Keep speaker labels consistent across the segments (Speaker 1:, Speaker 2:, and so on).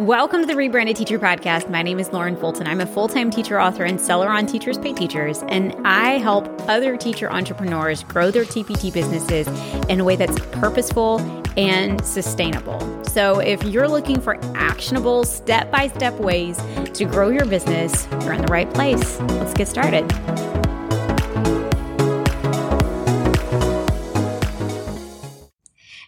Speaker 1: Welcome to the Rebranded Teacher Podcast. My name is Lauren Fulton. I'm a full time teacher, author, and seller on Teachers Pay Teachers, and I help other teacher entrepreneurs grow their TPT businesses in a way that's purposeful and sustainable. So, if you're looking for actionable, step by step ways to grow your business, you're in the right place. Let's get started.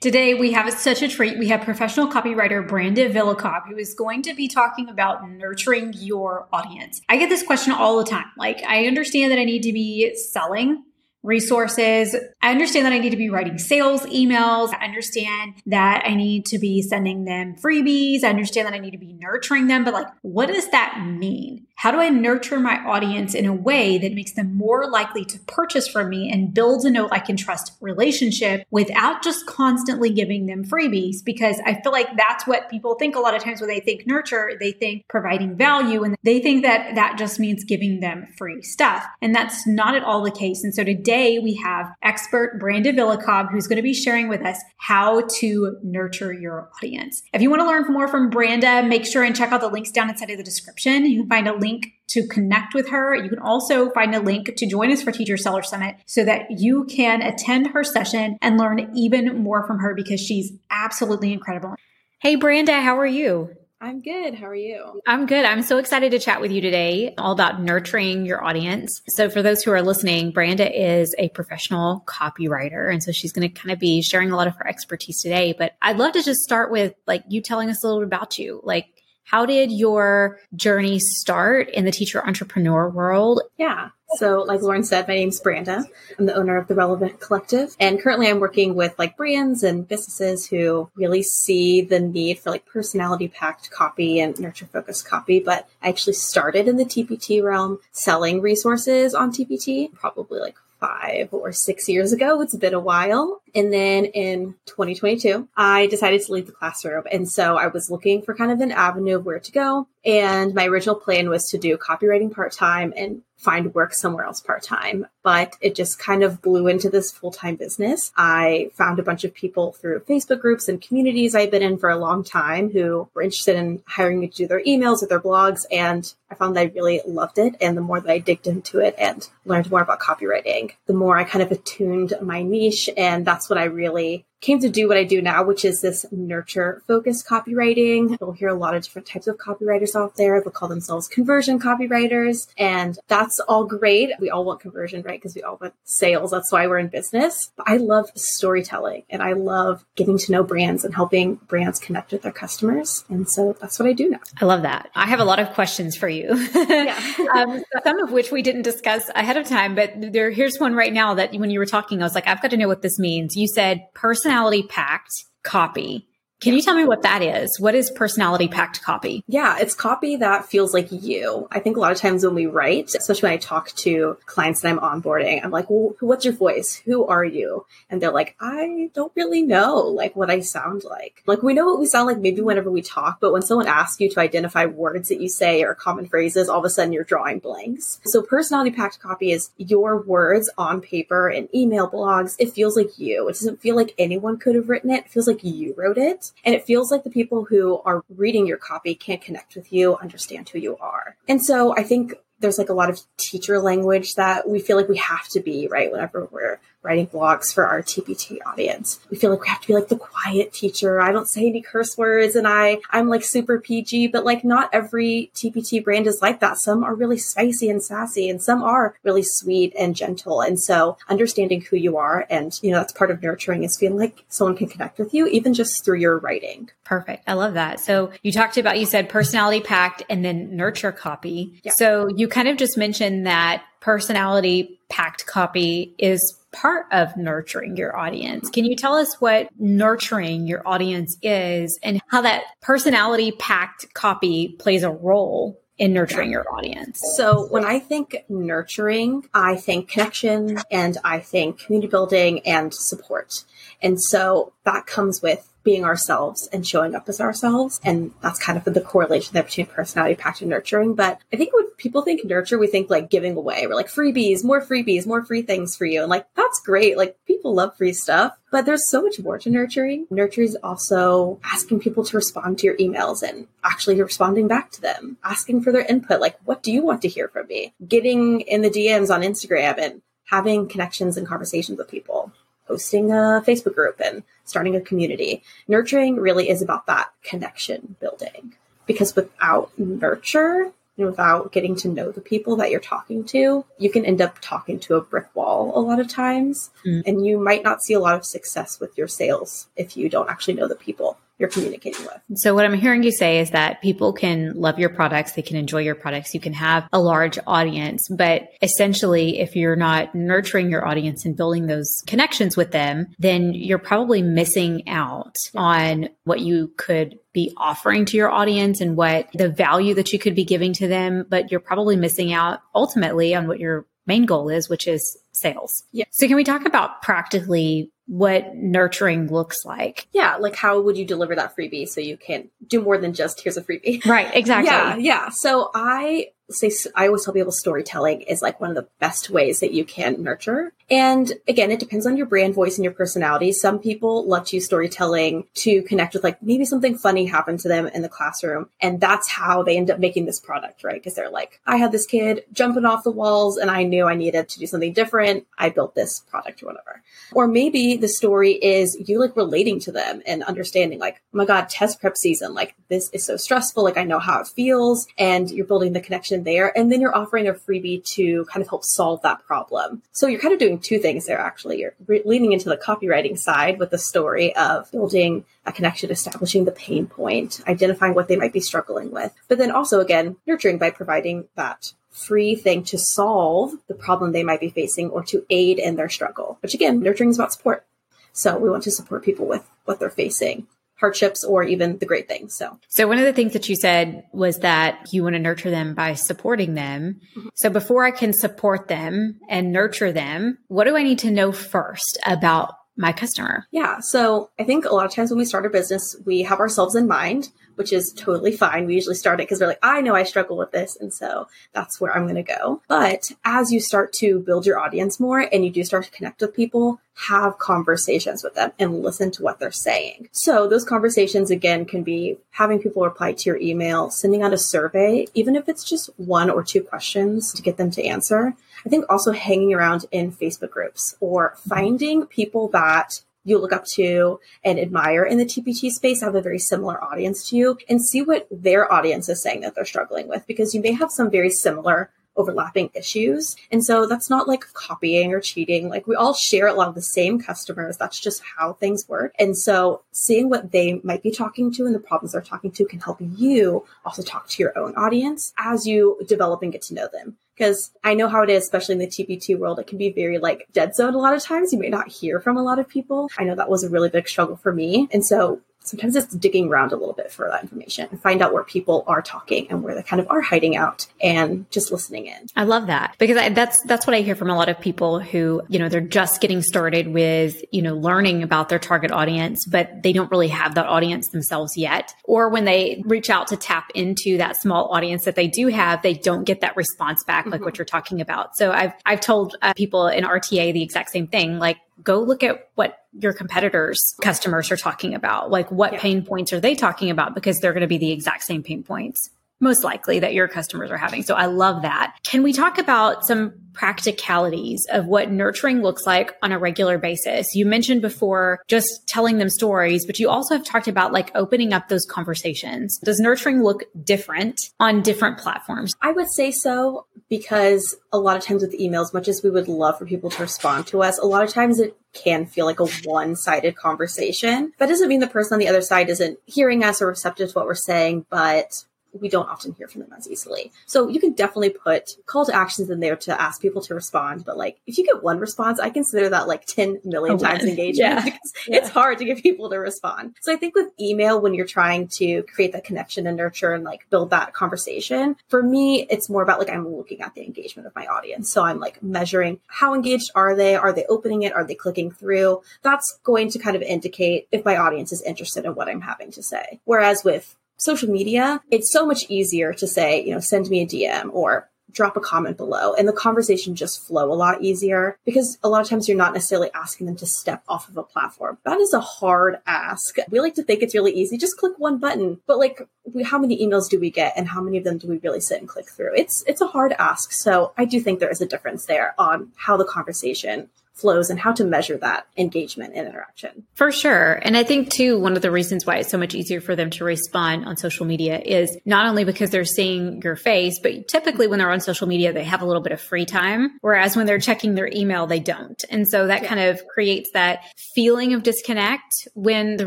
Speaker 1: Today, we have such a treat. We have professional copywriter Branda Villacob, who is going to be talking about nurturing your audience. I get this question all the time. Like, I understand that I need to be selling resources. I understand that I need to be writing sales emails. I understand that I need to be sending them freebies. I understand that I need to be nurturing them. But, like, what does that mean? How do I nurture my audience in a way that makes them more likely to purchase from me and builds a know, like, and trust relationship without just constantly giving them freebies? Because I feel like that's what people think a lot of times when they think nurture, they think providing value and they think that that just means giving them free stuff. And that's not at all the case. And so today we have expert Branda Villacob who's going to be sharing with us how to nurture your audience. If you want to learn more from Branda, make sure and check out the links down inside of the description. You can find a link link to connect with her. You can also find a link to join us for Teacher Seller Summit so that you can attend her session and learn even more from her because she's absolutely incredible. Hey, Branda, how are you?
Speaker 2: I'm good. How are you?
Speaker 1: I'm good. I'm so excited to chat with you today all about nurturing your audience. So for those who are listening, Branda is a professional copywriter. And so she's going to kind of be sharing a lot of her expertise today. But I'd love to just start with like you telling us a little bit about you. Like how did your journey start in the teacher entrepreneur world?
Speaker 2: Yeah. So, like Lauren said, my name's Branda. I'm the owner of the Relevant Collective. And currently I'm working with like brands and businesses who really see the need for like personality packed copy and nurture focused copy. But I actually started in the TPT realm selling resources on TPT probably like five or six years ago. It's been a while. And then in 2022, I decided to leave the classroom. And so I was looking for kind of an avenue of where to go. And my original plan was to do copywriting part time and find work somewhere else part time. But it just kind of blew into this full time business. I found a bunch of people through Facebook groups and communities I've been in for a long time who were interested in hiring me to do their emails or their blogs. And I found that I really loved it. And the more that I digged into it and learned more about copywriting, the more I kind of attuned my niche. And that's what I really came to do what I do now, which is this nurture focused copywriting. You'll hear a lot of different types of copywriters out there. They'll call themselves conversion copywriters. And that's all great. We all want conversion, right? Because we all want sales. That's why we're in business. But I love storytelling and I love getting to know brands and helping brands connect with their customers. And so that's what I do now.
Speaker 1: I love that. I have a lot of questions for you. Yeah. um, some of which we didn't discuss ahead of time, but there, here's one right now that when you were talking, I was like, I've got to know what this means. You said person personality packed copy can you tell me what that is? What is personality packed copy?
Speaker 2: Yeah, it's copy that feels like you. I think a lot of times when we write, especially when I talk to clients that I'm onboarding, I'm like, well, what's your voice? Who are you? And they're like, I don't really know like what I sound like. Like we know what we sound like maybe whenever we talk, but when someone asks you to identify words that you say or common phrases, all of a sudden you're drawing blanks. So personality packed copy is your words on paper and email blogs. It feels like you. It doesn't feel like anyone could have written it. It feels like you wrote it. And it feels like the people who are reading your copy can't connect with you, understand who you are. And so I think there's like a lot of teacher language that we feel like we have to be, right? Whenever we're writing blogs for our TPT audience. We feel like we have to be like the quiet teacher. I don't say any curse words and I, I'm like super PG, but like not every TPT brand is like that. Some are really spicy and sassy and some are really sweet and gentle. And so understanding who you are and, you know, that's part of nurturing is feeling like someone can connect with you even just through your writing.
Speaker 1: Perfect. I love that. So you talked about, you said personality packed and then nurture copy. Yeah. So you kind of just mentioned that personality packed copy is part of nurturing your audience. Can you tell us what nurturing your audience is and how that personality packed copy plays a role in nurturing your audience?
Speaker 2: So when I think nurturing, I think connection and I think community building and support. And so that comes with being ourselves and showing up as ourselves. And that's kind of the correlation there between personality packed and nurturing. But I think when people think nurture, we think like giving away. We're like freebies, more freebies, more free things for you. And like, that's great. Like people love free stuff. But there's so much more to nurturing. Nurturing is also asking people to respond to your emails and actually responding back to them, asking for their input. Like, what do you want to hear from me? Getting in the DMs on Instagram and having connections and conversations with people hosting a Facebook group and starting a community. Nurturing really is about that connection building because without nurture and without getting to know the people that you're talking to, you can end up talking to a brick wall a lot of times. Mm. And you might not see a lot of success with your sales if you don't actually know the people you're communicating with.
Speaker 1: So what I'm hearing you say is that people can love your products, they can enjoy your products, you can have a large audience, but essentially if you're not nurturing your audience and building those connections with them, then you're probably missing out on what you could be offering to your audience and what the value that you could be giving to them, but you're probably missing out ultimately on what your main goal is, which is sales.
Speaker 2: Yeah.
Speaker 1: So can we talk about practically what nurturing looks like.
Speaker 2: Yeah, like how would you deliver that freebie so you can do more than just here's a freebie?
Speaker 1: Right, exactly.
Speaker 2: Yeah, yeah. So I say I always tell people storytelling is like one of the best ways that you can nurture. And again, it depends on your brand voice and your personality. Some people love to use storytelling to connect with like maybe something funny happened to them in the classroom. And that's how they end up making this product, right? Because they're like, I had this kid jumping off the walls and I knew I needed to do something different. I built this product or whatever. Or maybe the story is you like relating to them and understanding like, oh my God, test prep season. Like this is so stressful. Like I know how it feels and you're building the connection there. And then you're offering a freebie to kind of help solve that problem. So you're kind of doing two things there, actually. You're re- leaning into the copywriting side with the story of building a connection, establishing the pain point, identifying what they might be struggling with. But then also, again, nurturing by providing that free thing to solve the problem they might be facing or to aid in their struggle, which again, nurturing is about support. So we want to support people with what they're facing hardships or even the great things. So,
Speaker 1: so one of the things that you said was that you want to nurture them by supporting them. Mm-hmm. So before I can support them and nurture them, what do I need to know first about my customer?
Speaker 2: Yeah. So I think a lot of times when we start a business, we have ourselves in mind which is totally fine. We usually start it because we're like, I know I struggle with this. And so that's where I'm going to go. But as you start to build your audience more and you do start to connect with people, have conversations with them and listen to what they're saying. So those conversations again can be having people reply to your email, sending out a survey, even if it's just one or two questions to get them to answer. I think also hanging around in Facebook groups or finding people that you look up to and admire in the TPT space have a very similar audience to you and see what their audience is saying that they're struggling with because you may have some very similar overlapping issues. And so that's not like copying or cheating. Like we all share a lot of the same customers. That's just how things work. And so seeing what they might be talking to and the problems they're talking to can help you also talk to your own audience as you develop and get to know them because I know how it is, especially in the TPT world. It can be very like dead zone a lot of times. You may not hear from a lot of people. I know that was a really big struggle for me. And so sometimes it's digging around a little bit for that information and find out where people are talking and where they kind of are hiding out and just listening in.
Speaker 1: I love that because I, that's that's what I hear from a lot of people who you know they're just getting started with you know learning about their target audience, but they don't really have that audience themselves yet. Or when they reach out to tap into that small audience that they do have, they don't get that response back like mm-hmm. what you're talking about. So I've I've told uh, people in RTA the exact same thing, like go look at what your competitors customers are talking about. Like what yeah. pain points are they talking about? Because they're going to be the exact same pain points most likely that your customers are having. So I love that. Can we talk about some practicalities of what nurturing looks like on a regular basis? You mentioned before just telling them stories, but you also have talked about like opening up those conversations. Does nurturing look different on different platforms?
Speaker 2: I would say so because a lot of times with emails, much as we would love for people to respond to us, a lot of times it can feel like a one sided conversation. That doesn't mean the person on the other side isn't hearing us or receptive to what we're saying, but we don't often hear from them as easily. So you can definitely put call to actions in there to ask people to respond. But like if you get one response, I consider that like 10 million oh, times engagement yeah. because yeah. it's hard to get people to respond. So I think with email, when you're trying to create that connection and nurture and like build that conversation, for me, it's more about like I'm looking at the engagement of my audience. So I'm like measuring how engaged are they? Are they opening it? Are they clicking through? That's going to kind of indicate if my audience is interested in what I'm having to say. Whereas with social media, it's so much easier to say, you know, send me a DM or drop a comment below and the conversation just flow a lot easier because a lot of times you're not necessarily asking them to step off of a platform. That is a hard ask. We like to think it's really easy. Just click one button. But like how many emails do we get and how many of them do we really sit and click through? It's it's a hard ask. So I do think there is a difference there on how the conversation flows and how to measure that engagement and interaction.
Speaker 1: For sure. And I think too, one of the reasons why it's so much easier for them to respond on social media is not only because they're seeing your face, but typically when they're on social media, they have a little bit of free time. Whereas when they're checking their email, they don't. And so that yeah. kind of creates that feeling of disconnect when the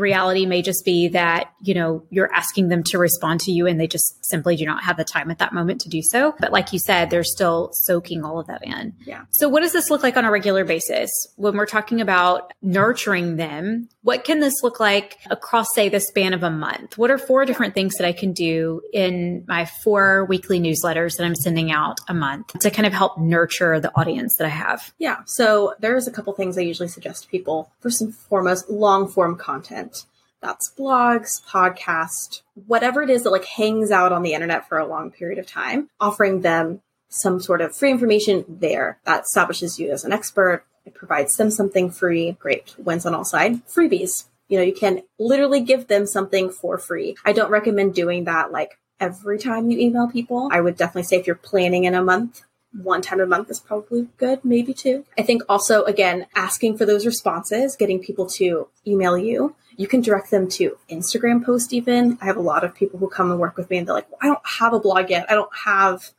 Speaker 1: reality may just be that, you know, you're asking them to respond to you and they just simply do not have the time at that moment to do so. But like you said, they're still soaking all of that in.
Speaker 2: Yeah.
Speaker 1: So what does this look like on a regular basis? This when we're talking about nurturing them what can this look like across say the span of a month? What are four different things that i can do in my four weekly newsletters that i'm sending out a month to kind of help nurture the audience that i have?
Speaker 2: Yeah. So there's a couple things i usually suggest to people. First and foremost long form content. That's blogs, podcast, whatever it is that like hangs out on the internet for a long period of time, offering them some sort of free information there that establishes you as an expert, it provides them something free. Great. Wins on all sides. Freebies. You know, you can literally give them something for free. I don't recommend doing that like every time you email people. I would definitely say if you're planning in a month, one time a month is probably good, maybe two. I think also, again, asking for those responses, getting people to email you. You can direct them to Instagram post even. I have a lot of people who come and work with me and they're like, well, I don't have a blog yet. I don't have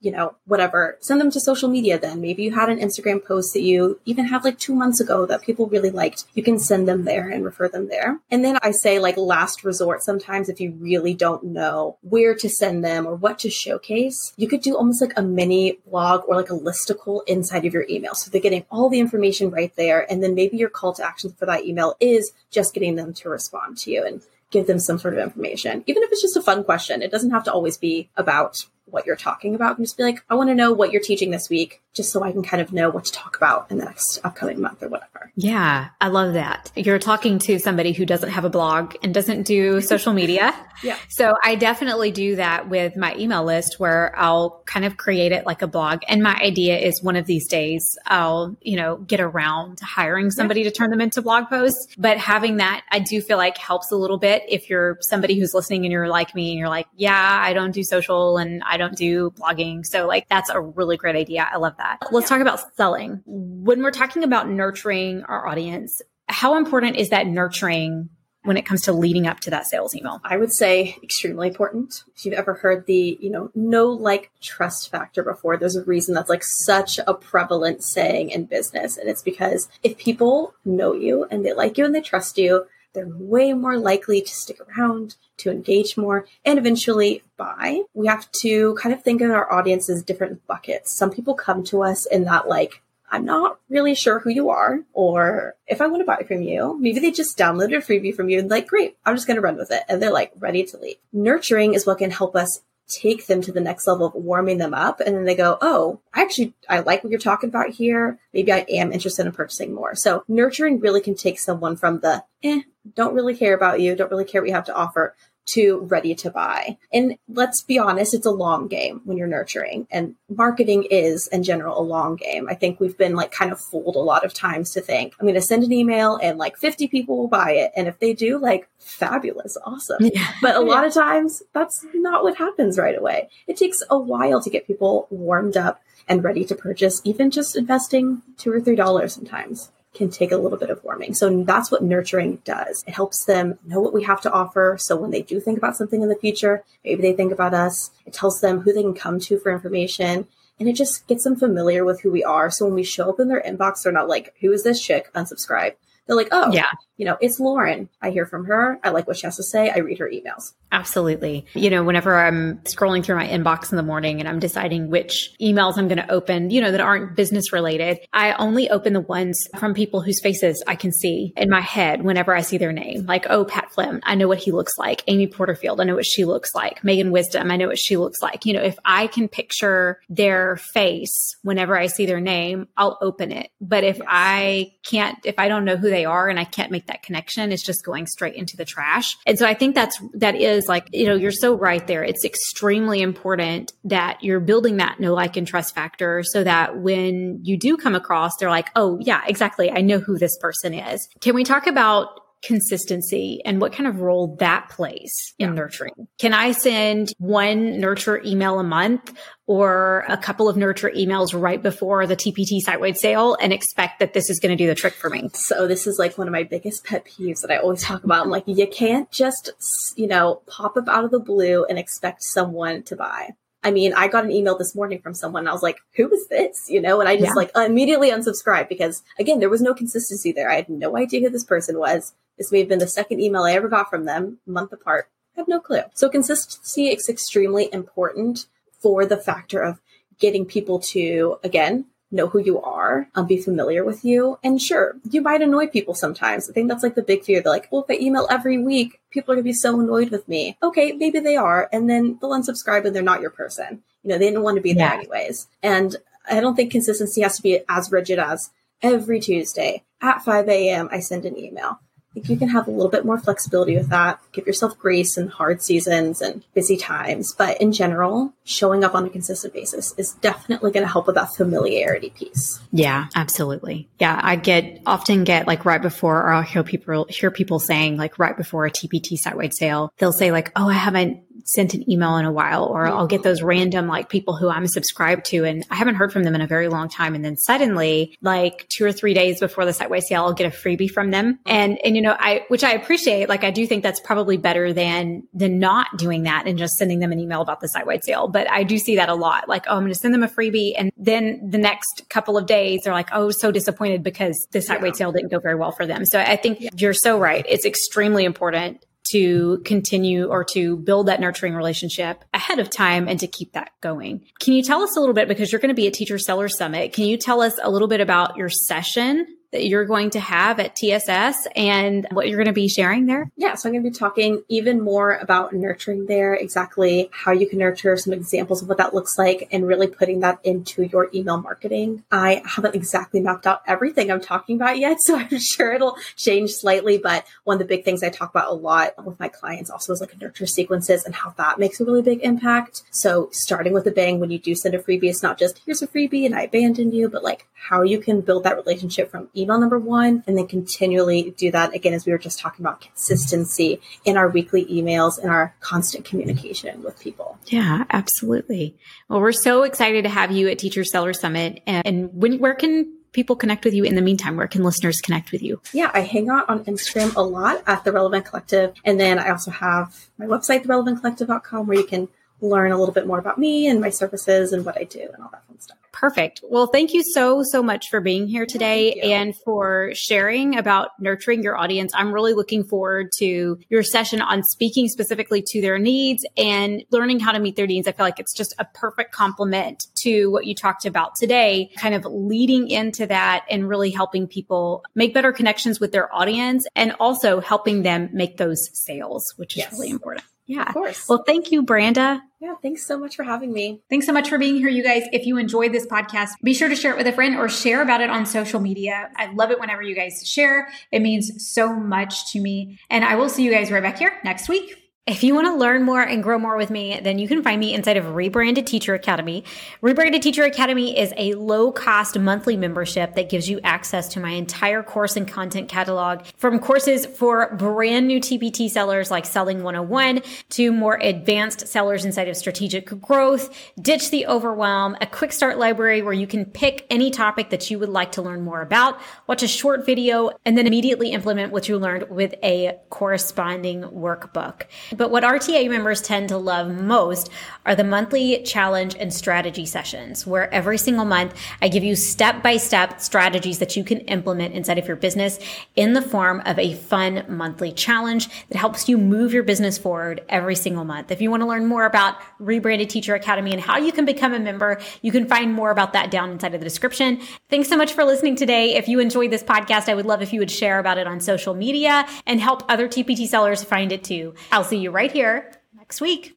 Speaker 2: you know, whatever, send them to social media then. Maybe you had an Instagram post that you even have like two months ago that people really liked. You can send them there and refer them there. And then I say like last resort, sometimes if you really don't know where to send them or what to showcase, you could do almost like a mini blog or like a listicle inside of your email. So they're getting all the information right there. And then maybe your call to action for that email is just getting them to respond to you and give them some sort of information. Even if it's just a fun question, it doesn't have to always be about what you're talking about and just be like, I want to know what you're teaching this week, just so I can kind of know what to talk about in the next upcoming month or whatever.
Speaker 1: Yeah, I love that. You're talking to somebody who doesn't have a blog and doesn't do social media.
Speaker 2: yeah.
Speaker 1: So I definitely do that with my email list where I'll kind of create it like a blog. And my idea is one of these days I'll, you know, get around to hiring somebody yeah. to turn them into blog posts. But having that, I do feel like helps a little bit if you're somebody who's listening and you're like me and you're like, yeah, I don't do social and I don't do blogging. So like that's a really great idea. I love that. Let's talk about selling. When we're talking about nurturing our audience, how important is that nurturing when it comes to leading up to that sales email?
Speaker 2: I would say extremely important. If you've ever heard the, you know, no like trust factor before, there's a reason that's like such a prevalent saying in business. And it's because if people know you and they like you and they trust you, they're way more likely to stick around, to engage more, and eventually buy. We have to kind of think of our audience as different buckets. Some people come to us in that like, I'm not really sure who you are, or if I want to buy from you, maybe they just downloaded a freebie from you and like, great, I'm just going to run with it. And they're like ready to leave. Nurturing is what can help us take them to the next level of warming them up. And then they go, Oh, I actually, I like what you're talking about here. Maybe I am interested in purchasing more. So nurturing really can take someone from the, eh, don't really care about you, don't really care what you have to offer to ready to buy. And let's be honest, it's a long game when you're nurturing and marketing is in general a long game. I think we've been like kind of fooled a lot of times to think I'm going to send an email and like 50 people will buy it. And if they do, like fabulous, awesome. Yeah. But a lot of times that's not what happens right away. It takes a while to get people warmed up and ready to purchase, even just investing two or three dollars sometimes can take a little bit of warming. So that's what nurturing does. It helps them know what we have to offer. So when they do think about something in the future, maybe they think about us. It tells them who they can come to for information. And it just gets them familiar with who we are. So when we show up in their inbox, they're not like, who is this chick? Unsubscribe. They're like, oh, yeah, you know, it's Lauren. I hear from her. I like what she has to say. I read her emails.
Speaker 1: Absolutely. You know, whenever I'm scrolling through my inbox in the morning and I'm deciding which emails I'm going to open, you know, that aren't business related, I only open the ones from people whose faces I can see in my head whenever I see their name. Like, oh, Pat Flynn, I know what he looks like. Amy Porterfield, I know what she looks like. Megan Wisdom, I know what she looks like. You know, if I can picture their face whenever I see their name, I'll open it. But if yes. I can't, if I don't know who they are and I can't make that connection, it's just going straight into the trash. And so I think that's, that is like, you know, you're so right there. It's extremely important that you're building that know, like, and trust factor so that when you do come across, they're like, oh, yeah, exactly. I know who this person is. Can we talk about consistency and what kind of role that plays in yeah. nurturing. Can I send one nurture email a month or a couple of nurture emails right before the TPT site wide sale and expect that this is going to do the trick for me?
Speaker 2: So this is like one of my biggest pet peeves that I always talk about. I'm like, you can't just, you know, pop up out of the blue and expect someone to buy. I mean, I got an email this morning from someone. I was like, who is this? You know, and I just yeah. like immediately unsubscribed because again, there was no consistency there. I had no idea who this person was. This may have been the second email I ever got from them, month apart. I have no clue. So consistency is extremely important for the factor of getting people to, again, know who you are, um, be familiar with you. And sure, you might annoy people sometimes. I think that's like the big fear. They're like, well, if I email every week, people are going to be so annoyed with me. Okay, maybe they are. And then they'll unsubscribe and they're not your person. You know, they didn't want to be there anyways. And I don't think consistency has to be as rigid as every Tuesday at 5 a.m. I send an email think you can have a little bit more flexibility with that. Give yourself grace in hard seasons and busy times. But in general, showing up on a consistent basis is definitely going to help with that familiarity piece.
Speaker 1: Yeah, absolutely. Yeah, I get often get like right before, or I'll hear people hear people saying like right before a TPT site wide sale, they'll say like, "Oh, I haven't sent an email in a while or I'll get those random like people who I'm subscribed to and I haven't heard from them in a very long time. And then suddenly like two or three days before the site sale, I'll get a freebie from them. And, and, you know, I, which I appreciate, like I do think that's probably better than, than not doing that and just sending them an email about the site wide sale. But I do see that a lot. Like, oh, I'm going to send them a freebie. And then the next couple of days, they're like, oh, so disappointed because the site wide sale didn't go very well for them. So I think yeah. you're so right. It's extremely important to continue or to build that nurturing relationship ahead of time and to keep that going. Can you tell us a little bit because you're going to be at Teacher Seller Summit? Can you tell us a little bit about your session that you're going to have at TSS and what you're going to be sharing there?
Speaker 2: Yeah, so I'm going to be talking even more about nurturing there, exactly how you can nurture, some examples of what that looks like, and really putting that into your email marketing. I haven't exactly mapped out everything I'm talking about yet, so I'm sure it'll change slightly. But one of the big things I talk about a lot with my clients also is like nurture sequences and how that makes a really big impact. So starting with a bang when you do send a freebie, it's not just here's a freebie and I abandoned you, but like how you can build that relationship from email number one, and then continually do that again, as we were just talking about consistency in our weekly emails and our constant communication with people.
Speaker 1: Yeah, absolutely. Well, we're so excited to have you at Teacher Seller Summit. And, and when, where can people connect with you in the meantime? Where can listeners connect with you?
Speaker 2: Yeah, I hang out on Instagram a lot at The Relevant Collective. And then I also have my website, therelevantcollective.com, where you can learn a little bit more about me and my services and what I do and all that fun stuff.
Speaker 1: Perfect. Well, thank you so, so much for being here today and for sharing about nurturing your audience. I'm really looking forward to your session on speaking specifically to their needs and learning how to meet their needs. I feel like it's just a perfect complement to what you talked about today, kind of leading into that and really helping people make better connections with their audience and also helping them make those sales, which is yes. really important. Yeah. Of course. Well, thank you, Branda.
Speaker 2: Yeah, thanks so much for having me.
Speaker 1: Thanks so much for being here, you guys. If you enjoyed this podcast, be sure to share it with a friend or share about it on social media. I love it whenever you guys share. It means so much to me. And I will see you guys right back here next week. If you want to learn more and grow more with me, then you can find me inside of Rebranded Teacher Academy. Rebranded Teacher Academy is a low cost monthly membership that gives you access to my entire course and content catalog from courses for brand new TPT sellers like Selling 101 to more advanced sellers inside of strategic growth, ditch the overwhelm, a quick start library where you can pick any topic that you would like to learn more about, watch a short video, and then immediately implement what you learned with a corresponding workbook. But what RTA members tend to love most are the monthly challenge and strategy sessions, where every single month I give you step by step strategies that you can implement inside of your business in the form of a fun monthly challenge that helps you move your business forward every single month. If you want to learn more about Rebranded Teacher Academy and how you can become a member, you can find more about that down inside of the description. Thanks so much for listening today. If you enjoyed this podcast, I would love if you would share about it on social media and help other TPT sellers find it too. I'll see you right here next week.